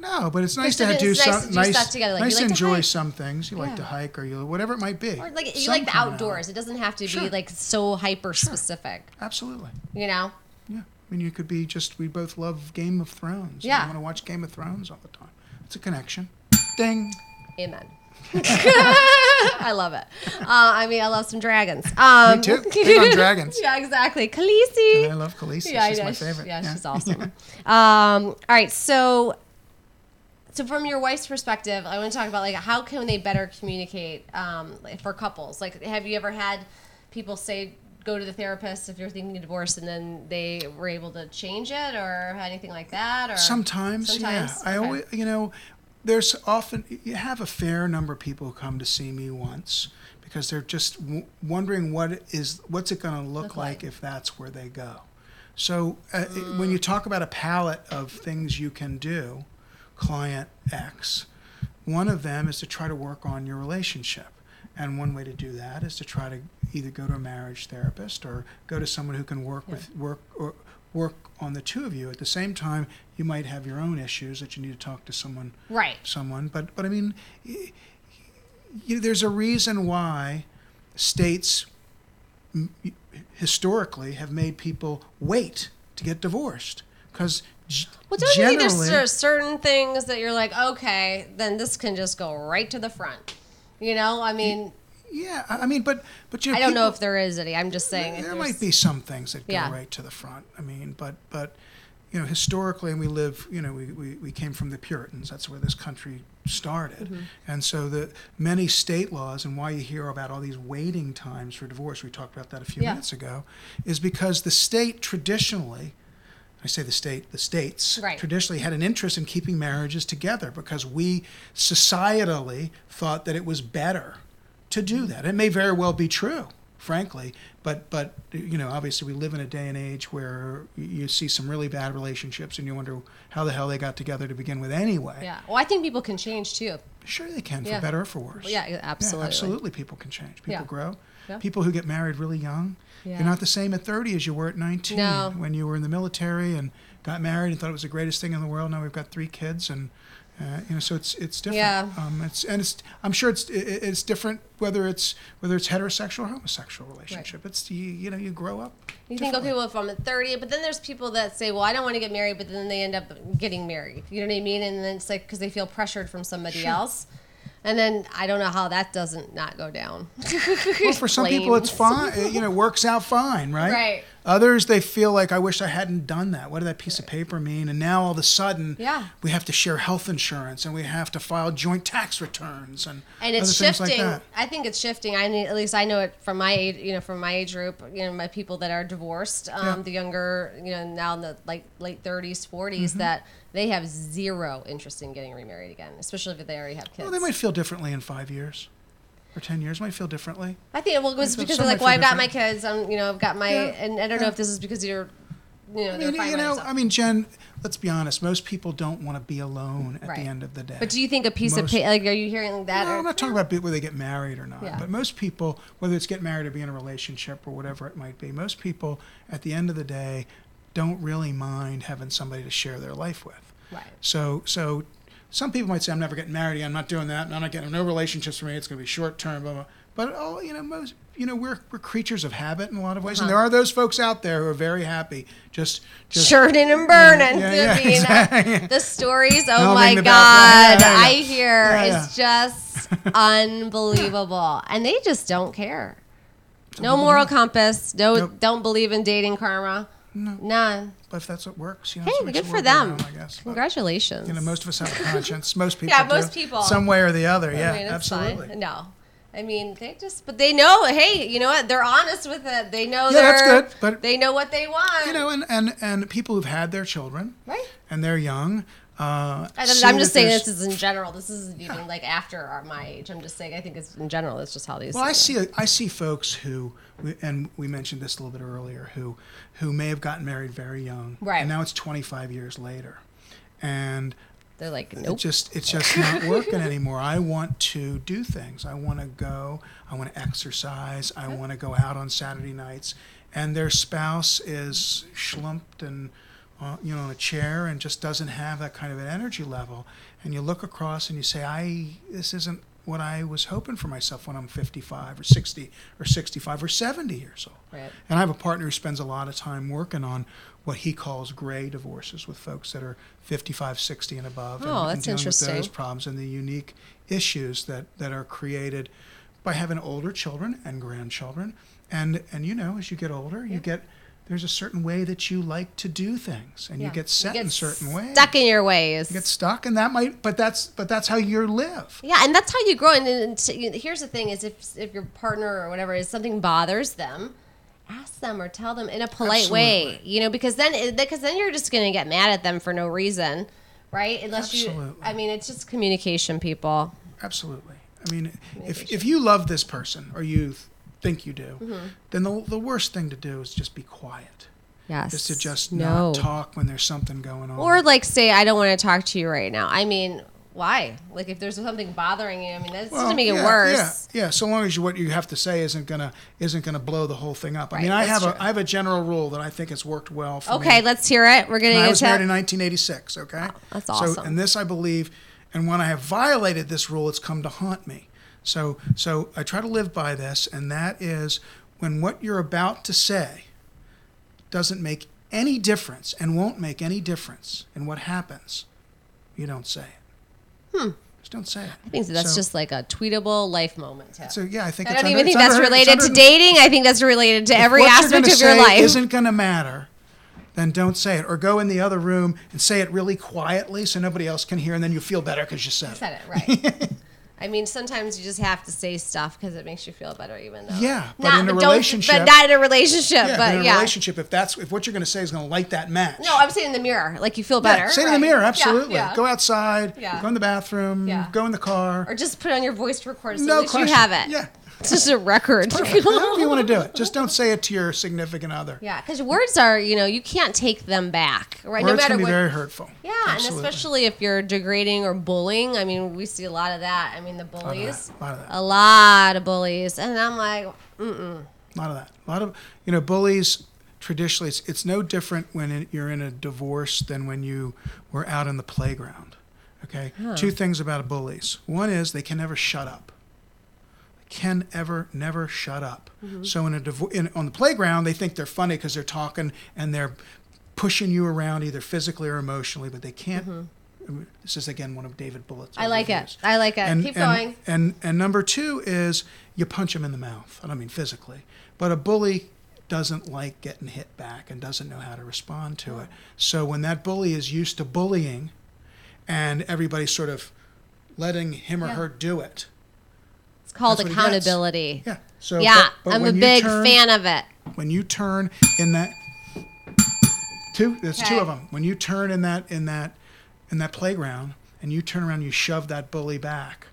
No, but it's nice to it's do nice some to do nice, stuff together, like, nice you to like to enjoy some things. You like to hike, or you whatever it might be. Or like you Some like the outdoors. It doesn't have to Sure. be like so hyper specific. Absolutely. You know. Yeah. I mean, you could be just. We both love Game of Thrones. Yeah. You want to watch Game of Thrones all the time. It's a connection. Ding. Amen. I love it. Uh, I mean, I love some dragons. Um, Me too. Big on dragons. yeah, exactly. Khaleesi. I love Khaleesi. Yeah, I she's know. my favorite. Yeah, she's awesome. um, all right, so so from your wife's perspective, I want to talk about like how can they better communicate um, for couples? Like, have you ever had people say go to the therapist if you're thinking of divorce, and then they were able to change it, or anything like that? Or Sometimes, Sometimes? yeah. I always, you know, there's often you have a fair number of people who come to see me once because they're just w- wondering what is what's it going to look, Look like like. if that's where they go. So uh, when you talk about a palette of things you can do, client X, one of them is to try to work on your relationship. And one way to do that is to try to either go to a marriage therapist or go to someone who can work with work or work on the two of you. At the same time, you might have your own issues that you need to talk to someone right? someone. But but I mean, y- y- there's a reason why states historically have made people wait to get divorced because Well, don't you think there's cer- certain things that you're like, okay, then this can just go right to the front? You know, I mean, yeah I mean but but you know, I don't know if there is any. I'm just saying. there might be some things that go Yeah. right to the front. I mean, but but you know, historically, and we live, you know, we, we, we came from the Puritans. That's where this country started, Mm-hmm. and so the many state laws and why you hear about all these waiting times for divorce. We talked about that a few Yeah. minutes ago, is because the state traditionally. I say the state, the states Right. traditionally had an interest in keeping marriages together because we societally thought that it was better to do that. It may very well be true, frankly, but but you know, obviously we live in a day and age where you see some really bad relationships and you wonder how the hell they got together to begin with anyway. Yeah. Well, I think people can change too. Sure they can, for better or for worse. Yeah, yeah, absolutely. absolutely people can change. People Yeah. grow. Yeah. People who get married really young, Yeah. you're not the same at 30 as you were at 19 No. when you were in the military and got married and thought it was the greatest thing in the world. Now we've got three kids and uh, you know, so it's it's different. Yeah. Um, it's and it's I'm sure it's it, it's different whether it's whether it's heterosexual or homosexual relationship. It's you you know you grow up. You think, okay, well, if I'm at 30, but then there's people that say, well, I don't want to get married, but then they end up getting married. You know what I mean? And then it's like because they feel pressured from somebody Sure. else. And then I don't know how that doesn't not go down. Well, for some people, it's fine. It, you know, works out fine, right? Right. Others, they feel like, I wish I hadn't done that. What did that piece of paper mean? And now all of a sudden, Yeah. we have to share health insurance and we have to file joint tax returns and, and it's shifting. like. I think it's shifting. I mean, at least I know it from my age, you know, from my age group. You know, my people that are divorced, um, Yeah. the younger, you know, now in the like late 30s, 40s, Mm-hmm. that they have zero interest in getting remarried again, especially if they already have kids. Well, they might feel differently in five years or 10 years. Might feel differently. I think well, it was because like, well, I've got my kids. I'm, you know, I've got my, Yeah. and I don't know if this is because you're, you know, I mean, you know. I mean, Jen, let's be honest. Most people don't want to be alone at Right. the end of the day. But do you think a piece Most- of paper, like, are you hearing that? No, or, I'm not talking about whether they get married or not. Yeah. But most people, whether it's get married or be in a relationship or whatever it might be, most people at the end of the day don't really mind having somebody to share their life with. Right. So, so some people might say, "I'm never getting married again. I'm not doing that. I'm not getting no relationships for me. It's going to be short term." Blah, blah. But oh, you know, most you know, we're we're creatures of habit in a lot of ways, and Uh-huh. there are those folks out there who are very happy just just Churning and burning. Yeah, yeah, mean, exactly. The stories, oh my God. Yeah, yeah, yeah. I hear Yeah, is just unbelievable. And they just don't care. No moral compass. No, Nope. don't believe in dating karma. No. None. But if that's what works, you know, Hey, that's good for them. round, I guess. But, Congratulations. you know, most of us have a conscience. Most people. Yeah, do, most people. Some way or the other. Yeah, I mean, absolutely. Fine. No. I mean, they just, but they know. Hey, you know what? They're honest with it. They know Yeah, that's good, but- they know what they want. You know, and, and and people who've had their children, right? and they're young. Uh, I'm just saying this is in general. This isn't even like after our, my age. I'm just saying I think it's in general. It's just how these. Well, I see I see folks who, and we mentioned this a little bit earlier, who who may have gotten married very young, Right. And now it's 25 years later, and They're like, it nope. just it's just not working anymore. I want to do things. I want to go. I want to exercise. I want to go out on Saturday nights, and their spouse is schlumped and uh, you know in a chair and just doesn't have that kind of an energy level. And you look across and you say, I this isn't what I was hoping for myself when I'm 55 or 60 or 65 or 70 years old. Right. And I have a partner who spends a lot of time working on what he calls gray divorces with folks that are 55, 60 and above. Oh, and, that's and dealing With those problems and the unique issues that, that are created by having older children and grandchildren. And, and you know, as you get older, you get there's a certain way that you like to do things, and you get set get in certain ways. Stuck in your ways. You get stuck, and that might, but that's but that's how you live. Yeah, and that's how you grow. And, and here's the thing: is if if your partner or whatever is something bothers them, ask them or tell them in a polite way. You know, because then because then you're just going to get mad at them for no reason, right? Unless you. I mean, it's just communication, people. Absolutely. I mean, if if you love this person or you think you do, Mm-hmm. then the the worst thing to do is just be quiet. Yes. Is to just no. not talk when there's something going on. Or like say, I don't want to talk to you right now. I mean, why? Like if there's something bothering you, I mean, that's Well, doesn't make it yeah, worse. Yeah, yeah. So long as you, what you have to say isn't gonna isn't gonna blow the whole thing up. I Right, mean, I have true. a I have a general rule that I think has worked well for me. Okay, let's hear it. We're gonna I was to married in 1986. Okay, that's awesome. So, and this I believe, and when I have violated this rule, it's come to haunt me. So, so I try to live by this, and that is when what you're about to say doesn't make any difference and won't make any difference in what happens, you don't say it. Hmm. Just don't say it. I think that's So- just like a tweetable life moment. Tip. So yeah, I think I don't under- even think that's under- related to dating. I think that's related to every aspect of your life. isn't going to matter, then don't say it. Or go in the other room and say it really quietly so nobody else can hear, and then you feel better because you said it. said it right. I mean, sometimes you just have to say stuff because it makes you feel better, even though. Yeah, but Not- in a relationship- but not in a relationship. Yeah, but but in a yeah. relationship, if that's if what you're going to say is going to light that match. No, I'm saying in the mirror, like you feel yeah, better. say it in the mirror, absolutely. yeah. Go outside. Yeah. Go in the bathroom. Yeah. Go in the car. Or just put on your voice recorder so no at least question. you have it. Yeah. It's just a record. However you want to do it. Just don't say it to your significant other. yeah, because words are, you know, you can't take them back, right? Words no matter can be what. very hurtful. Yeah, Absolutely. and especially if you're degrading or bullying. I mean, we see a lot of that. I mean, the bullies, A lot of that. a lot of bullies, and I'm like, A lot of that. A lot of you know bullies. Traditionally, it's, it's no different when it, you're in a divorce than when you were out in the playground. Okay. Two things about bullies. One is they can never shut up. Can ever never shut up. Mm-hmm. So in a in, on the playground, they think they're funny because they're talking and they're pushing you around either physically or emotionally, but they can't. Mm-hmm. Mean, This is again one of David Bulitt's. I like overviews. it. I like it. And, Keep and, going. And and number two is you punch them in the mouth. I don't mean physically, but a bully doesn't like getting hit back and doesn't know how to respond to it. Mm. So when that bully is used to bullying, and everybody's sort of letting him or Yeah. her do it, called That's what he gets. accountability. yeah. So Yeah, but- but I'm a big turn- fan of it. when you turn in that two there's two of them when you turn in that in that in that playground and you turn around and you shove that bully back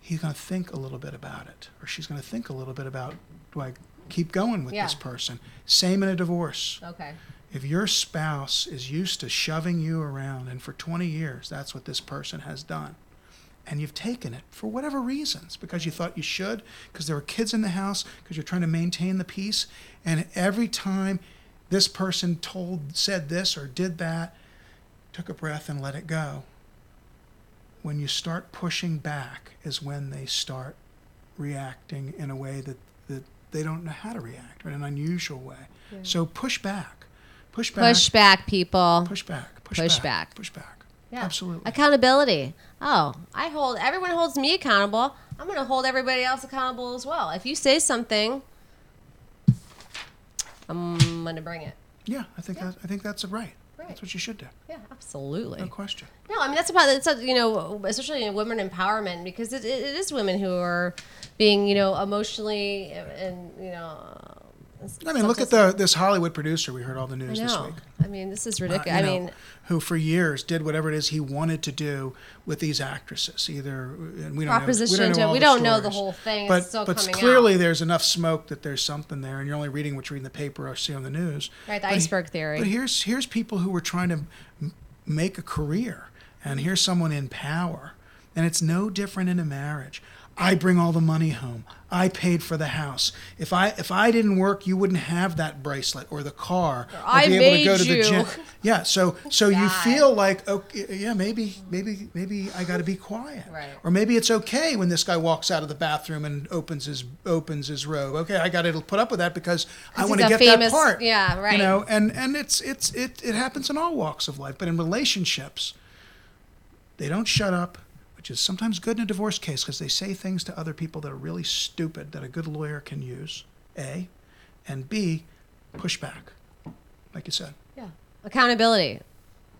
he's going to think a little bit about it or she's going to think a little bit about do i keep going with this person same in a divorce Okay. if your spouse is used to shoving you around and for 20 years that's what this person has done and you've taken it for whatever reasons because you thought you should because there were kids in the house because you're trying to maintain the peace and every time this person told said this or did that took a breath and let it go. When you start pushing back is when they start reacting in a way that, that they don't know how to react or in an unusual way. So push back. Push back. Push back, people. push back. Push, Push back, back. push back Yeah. absolutely Accountability. Oh, I hold everyone holds me accountable. I'm going to hold everybody else accountable as well. If you say something, I'm going to bring it. Yeah, I think that, I think that's right. Right. That's what you should do. Yeah, absolutely. No question. No, I mean that's about that's a, you know especially in women empowerment because it, it is women who are being you know emotionally and you know. I mean, look at the this Hollywood producer we heard all the news this week. I mean, this is uh, ridiculous. you I know, mean, who for years did whatever it is he wanted to do with these actresses. Either and we don't Proposition know, we don't know, we the don't know the whole thing. But but clearly out. there's enough smoke that there's something there, and you're only reading what you read in the paper or see on the news. Right, the But- iceberg theory. But here's here's people who were trying to m- make a career, and here's someone in power, and it's no different in a marriage. I bring all the money home. I paid for the house. If I if I didn't work, you wouldn't have that bracelet or the car or, I be able to go to the you. gym. Yeah, so so you feel like okay, yeah, maybe maybe maybe I got to be quiet. Right. Or maybe it's okay when this guy walks out of the bathroom and opens his opens his robe. Okay, I got to put up with that because I want to get famous- that part. yeah, right. You know, and and it's it's it it happens in all walks of life, but in relationships, they don't shut up, which is sometimes good in a divorce case because they say things to other people that are really stupid that a good lawyer can use. A, and B, pushback, like you said, Yeah. Accountability.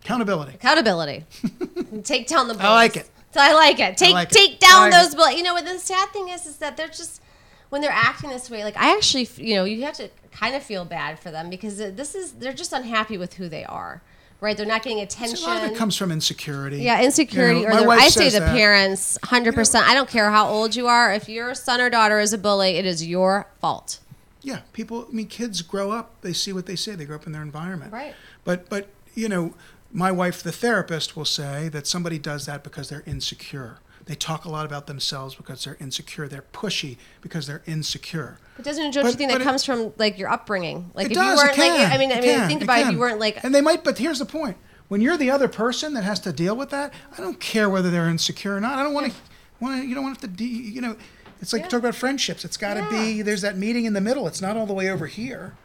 accountability. Accountability. take down the bullies. I like it. So I like it. Take like take I down like those it. bullies. You know what the sad thing is is that they're just when they're acting this way. Like I actually, you know, you have to kind of feel bad for them because uh, this is they're just unhappy with who they are. Right? They're not getting attention. A lot of it comes from insecurity. Yeah, insecurity, You know, or the, I say the that. parents, hundred percent. I don't care how old you are. If your son or daughter is a bully, it is your fault. Yeah, people. I mean, kids grow up. They see what they say. They grow up in their environment. Right. But but you know, my wife, the therapist, will say that somebody does that because they're insecure. They talk a lot about themselves because they're insecure. They're pushy because they're insecure. It doesn't But- you think that it- comes from like your upbringing? Like it if does. you weren't it like I mean I mean can, think about it, if you weren't like And they might. But here's the point: when you're the other person that has to deal with that, I don't care whether they're insecure or not. I don't want to. Want to? You don't want to. De- you know, it's like Yeah. talk about friendships. It's got to Yeah. be. There's that meeting in the middle. It's not all the way over here.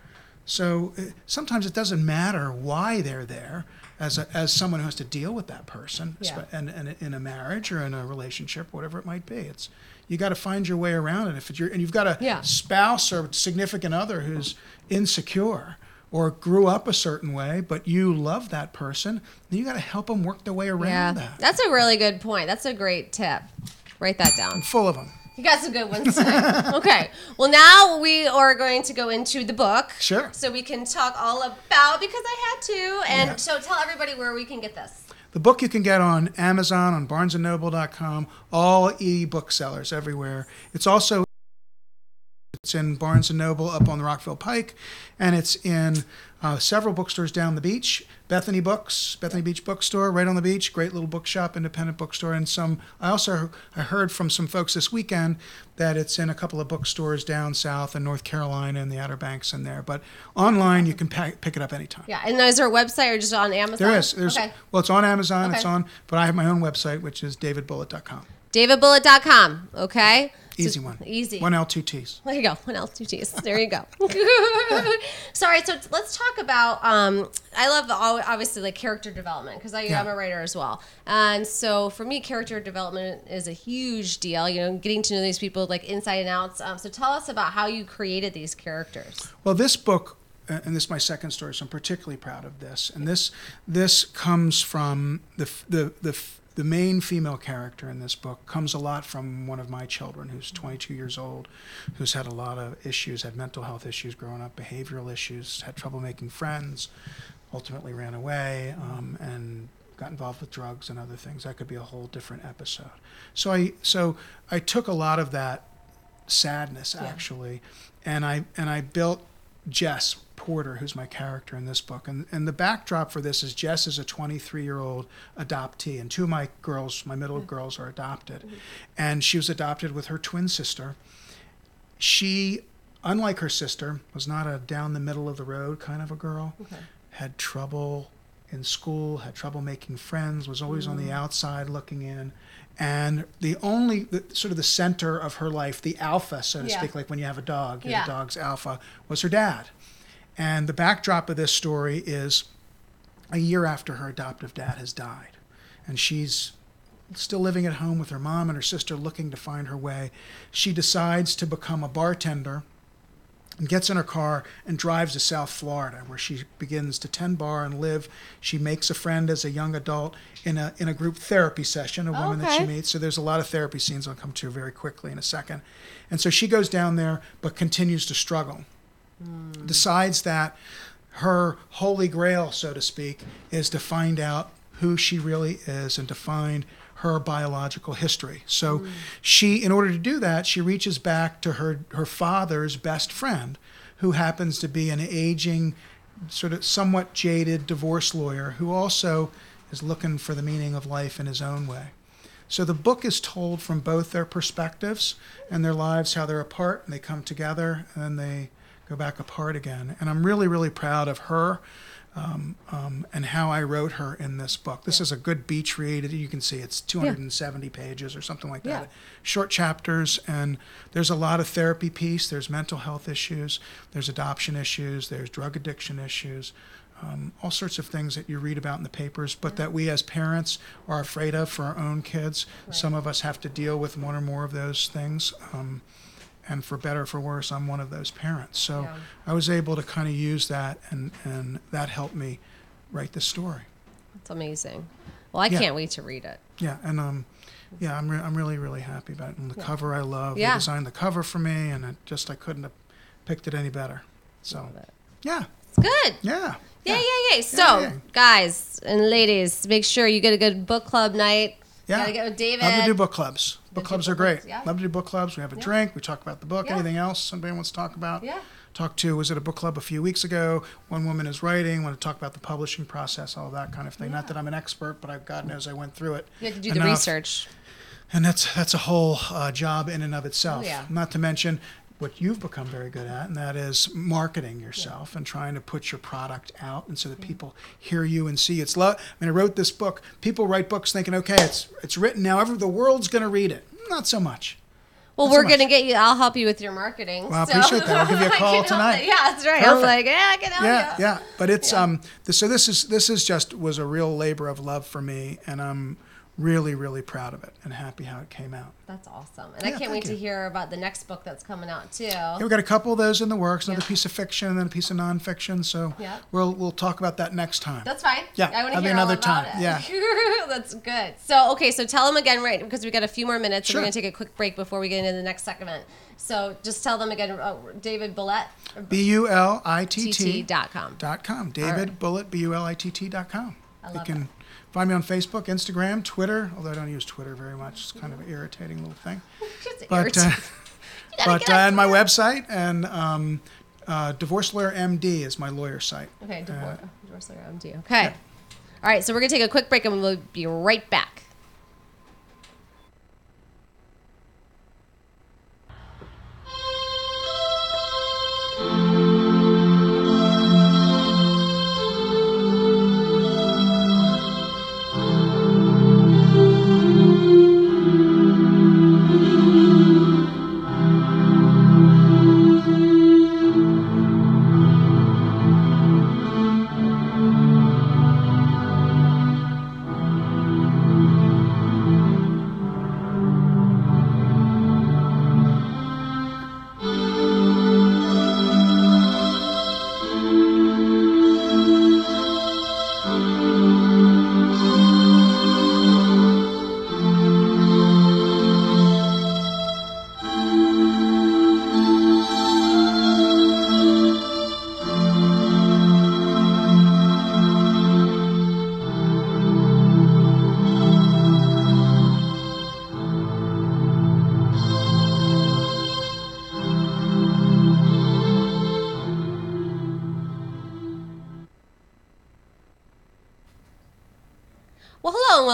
So uh, sometimes it doesn't matter why they're there. As, a, as someone who has to deal with that person, Yeah. and, and in a marriage or in a relationship, whatever it might be, it's you got to find your way around it. If it's your and you've got a Yeah. spouse or significant other who's insecure or grew up a certain way, but you love that person, then you got to help them work their way around yeah. that. That's a really good point. That's a great tip. Write that down. I'm Full of them. You got some good ones. okay. Well, now we are going to go into the book. Sure. So we can talk all about because I had to, and Yeah. so tell everybody where we can get this. The book you can get on Amazon, on BarnesandNoble.com, all e-book sellers everywhere. It's also it's in Barnes and Noble up on the Rockville Pike, and it's in uh, several bookstores down the beach. Bethany Books, Bethany Beach Bookstore, right on the beach. Great little bookshop, independent bookstore, and some. I also I heard from some folks this weekend that it's in a couple of bookstores down south in North Carolina and the Outer Banks in there. But online, you can pick it up anytime. Yeah. And is there a website or just on Amazon? There is. There's okay. well, it's on Amazon. Okay. It's on, but I have my own website, which is davidbulitt.com. DavidBulitt.com. Okay. Easy one. Easy. One L, two T's. There you go. One L, two T's. There you go. Sorry. So let's talk about. Um, I love the, obviously like character development because Yeah. I'm a writer as well, and so for me, character development is a huge deal. You know, getting to know these people like inside and outs. Um, so tell us about how you created these characters. Well, this book, and this is my second story, so I'm particularly proud of this. And this this comes from the the the the main female character in this book comes a lot from one of my children who's 22 years old, who's had a lot of issues, had mental health issues growing up, behavioral issues, had trouble making friends, ultimately ran away, um, and got involved with drugs and other things. That could be a whole different episode. So I so I took a lot of that sadness actually, and I and I built Jess Porter, who's my character in this book, and and the backdrop for this is Jess is a 23 year old adoptee, and two of my girls, my middle mm-hmm. girls, are adopted, mm-hmm. and she was adopted with her twin sister. She, unlike her sister, was not a down the middle of the road kind of a girl. Had trouble in school, had trouble making friends, was always on the mm. outside looking in. And the only, the, sort of the center of her life, the alpha, so to Yeah. speak, like when you have a dog, Yeah. the dog's alpha, was her dad. And the backdrop of this story is a year after her adoptive dad has died. And she's still living at home with her mom and her sister looking to find her way. She decides to become a bartender and gets in her car and drives to South Florida, where she begins to tend bar and live. She makes a friend as a young adult in a in a group therapy session, a oh, woman that she meets. So there's a lot of therapy scenes I'll come to very quickly in a second. And so she goes down there, but continues to struggle. Hmm. Decides that her holy grail, so to speak, is to find out who she really is and to find her biological history. So hmm. she, in order to do that, she reaches back to her, her father's best friend, who happens to be an aging, sort of somewhat jaded divorce lawyer who also is looking for the meaning of life in his own way. So the book is told from both their perspectives and their lives, how they're apart and they come together and then they go back apart again. And I'm really, really proud of her um, um, and how I wrote her in this book. This is a good beach read. You can see it's 270 pages or something like that. Yeah. Short chapters, and there's a lot of therapy piece. There's mental health issues, there's adoption issues, there's drug addiction issues. Um, all sorts of things that you read about in the papers, but that we as parents are afraid of for our own kids. Some of us have to deal with one or more of those things. And for better or for worse, I'm one of those parents. So Yeah. I was able to kind of use that, and, and that helped me write the story. It's amazing. Well, I Yeah. can't wait to read it. Yeah, and um, yeah, I'm, re- I'm really really happy about it. And the cover I love. Yeah. They designed the cover for me, and it just I couldn't have picked it any better. So it. yeah, It's good. yeah, Yeah, yeah, yeah. So, yeah. guys and ladies, make sure you get a good book club night. Yeah. Gotta get with David. Love to do book clubs. Book clubs are great. clubs, yeah. Love to do book clubs. We have a drink. We talk about the book. Yeah. Anything else somebody wants to talk about? Yeah. Talked to was at a book club a few weeks ago. One woman is writing. Want to talk about the publishing process, all that kind of thing. Not that I'm an expert, but I've God knows I went through it. You have to do the research. And that's that's a whole uh, job in and of itself. Oh, yeah. Not to mention what you've become very good at, and that is marketing yourself and trying to put your product out, and so that people hear you and see. It's love. I mean, I wrote this book. People write books thinking, okay, it's it's written now. Every the world's going to read it. Not so much. Well, Not we're much. gonna get you. I'll help you with your marketing. Well, I so- appreciate that. I'll give you a call tonight. Yeah, that's right. Perfect. like, yeah, I can help yeah, you. yeah. But it's um. This, so this is this is just was a real labor of love for me, and I'm really really proud of it and happy how it came out. That's awesome, and I can't wait to hear about the next book that's coming out too. Yeah, we've got a couple of those in the works. Another Yeah. piece of fiction and then a piece of nonfiction. So Yeah. we'll we'll talk about that next time. That's fine. Yeah, I want to hear another about time. it. Yeah. that's good. So, okay, so tell them again, right? Because we got a few more minutes. Sure. We're gonna take a quick break before we get into the next segment. So, just tell them again, uh, David Bulitt, B U L I T T TT.com. dot com. David Bulitt B U L I T T dot com. I You love can find me on Facebook, Instagram, Twitter. Although I don't use Twitter very much. It's kind of an irritating little thing. But uh, but uh, and my website and um, uh, Divorce Lawyer MD is my lawyer site. Okay, Uh, divorce, divorce lawyer MD. Okay. All right, so we're going to take a quick break and we'll be right back.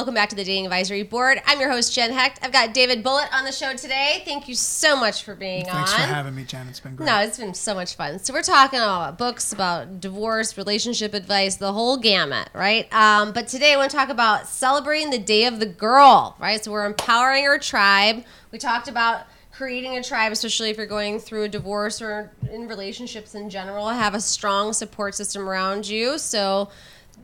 Welcome back to the Dating Advisory Board. I'm your host, Jen Hecht. I've got David Bulitt on the show today. Thank you so much for being Thanks on. Thanks for having me, Jen. It's been great. No, it's been so much fun. So we're talking about books, about divorce, relationship advice, the whole gamut, right? Um, but today I want to talk about celebrating the Day of the Girl, right? So we're empowering our tribe. We talked about creating a tribe, especially if you're going through a divorce or in relationships in general. Have a strong support system around you. So.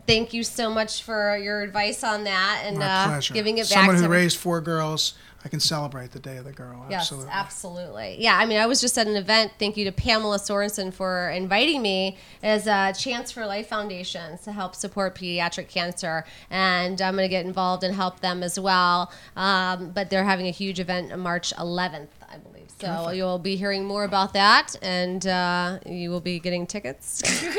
Thank you so much for your advice on that and uh, giving it back to Someone to who raised four girls, I can celebrate the Day of the Girl. Yes, Absolutely. absolutely. Yeah, I mean, I was just at an event. Thank you to Pamela Sorensen for inviting me as a Chance for Life Foundation to help support pediatric cancer, and I'm going to get involved and help them as well. Um, but they're having a huge event on March 11th, I. So Terrific. you'll be hearing more about that, and uh, you will be getting tickets.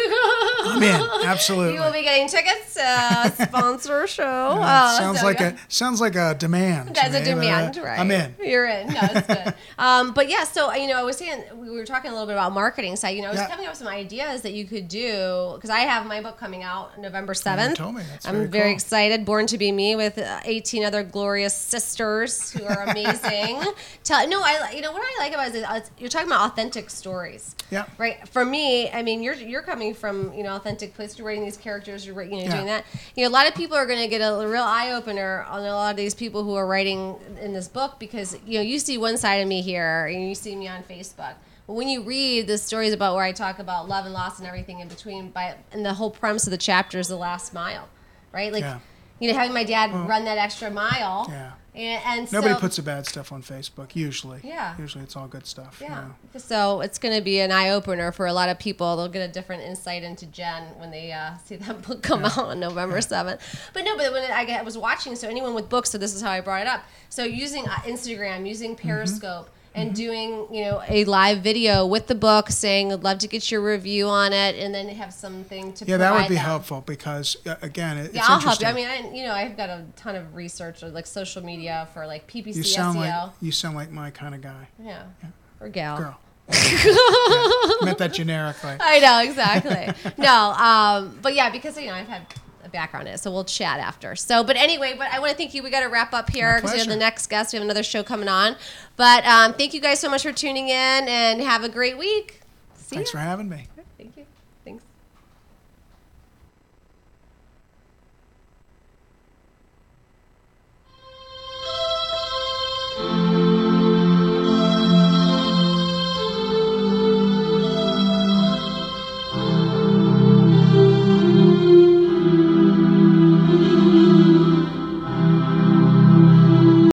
I'm in. Absolutely. you will be getting tickets. Uh, sponsor show. Uh, Uh, sounds so, like yeah. a sounds like a demand. to That's a me, uh, demand, right? I'm in. You're in. No, it's good. um, but yeah, so you know, I was saying we were talking a little bit about marketing. So you know, I was Yeah. coming up with some ideas that you could do because I have my book coming out November seventh. told me. That's I'm very very cool. excited. Born to be me with uh, 18 other glorious sisters who are amazing. Tell no, I you know what I like about it is uh, you're talking about authentic stories. Yeah. Right. For me, I mean, you're you're coming from you know authentic place. You're writing these characters. You're you know Yeah. doing that. You know, a lot of people are going to get a real eye opener on a lot of these people who are writing in this book because you know you see one side of me here and you see me on Facebook. But when you read the stories about where I talk about love and loss and everything in between, by and the whole premise of the chapter is the last mile, right? Like, Yeah. you know, having my dad run that extra mile. Yeah. And, and Nobody so, puts the bad stuff on Facebook. Usually. Yeah. Usually it's all good stuff. Yeah. know. So it's going to be an eye opener for a lot of people. They'll get a different insight into Jen when they uh, see that book come out on November 7th. But no, but when I was watching, so anyone with books, so this is how I brought it up. So using uh, Instagram, using Mm-hmm. And doing you know a live video with the book saying i'd love to get your review on it and then have something to Yeah, that would be them. helpful because uh, again, it, yeah i'll help you i mean I, you know i've got a ton of research or like social media for like ppc you sound seo like you sound like my kind of guy, yeah or gal girl. yeah, meant that generically. I know exactly. no, um, but yeah, because you know I've had background it, so we'll chat after. So, but anyway, but I want to thank you. We got to wrap up here because we have the next guest. We have another show coming on. But um, thank you guys so much for tuning in, and have a great week. See Thanks ya. for having me. Thank you.